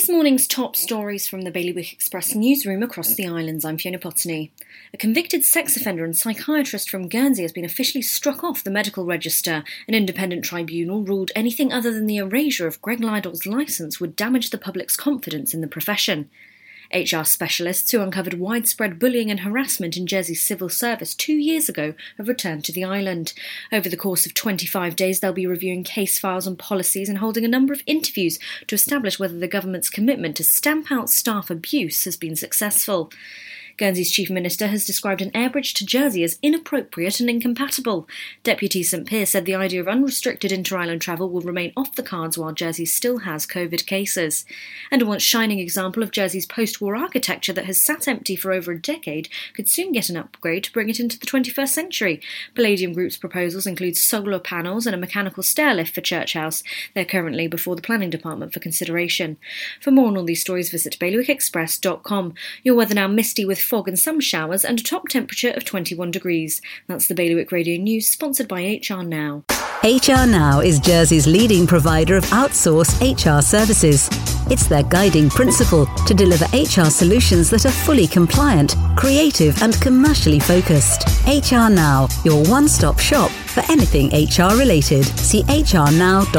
This morning's top stories from the Bailiwick Express newsroom across the islands. I'm Fiona Potney. A convicted sex offender and psychiatrist from Guernsey has been officially struck off the medical register. An independent tribunal ruled anything other than the erasure of Greg Lidle's licence would damage the public's confidence in the profession. HR specialists who uncovered widespread bullying and harassment in Jersey's civil service two years ago have returned to the island. Over the course of 25 days, they'll be reviewing case files and policies and holding a number of interviews to establish whether the government's commitment to stamp out staff abuse has been successful. Guernsey's Chief Minister has described an air bridge to Jersey as inappropriate and incompatible. Deputy St Pierre said the idea of unrestricted inter island travel will remain off the cards while Jersey still has COVID cases. And a once shining example of Jersey's post war architecture that has sat empty for over a decade could soon get an upgrade to bring it into the 21st century. Palladium Group's proposals include solar panels and a mechanical stair lift for Church House. They're currently before the planning department for consideration. For more on all these stories, visit bailiwickexpress.com. Your weather now misty with fog and some showers, and a top temperature of 21 degrees. That's the Bailiwick Radio News, sponsored by HR Now. HR Now is Jersey's leading provider of outsourced HR services. It's their guiding principle to deliver HR solutions that are fully compliant, creative, and commercially focused. HR Now, your one stop shop for anything HR related. See hrnow.je.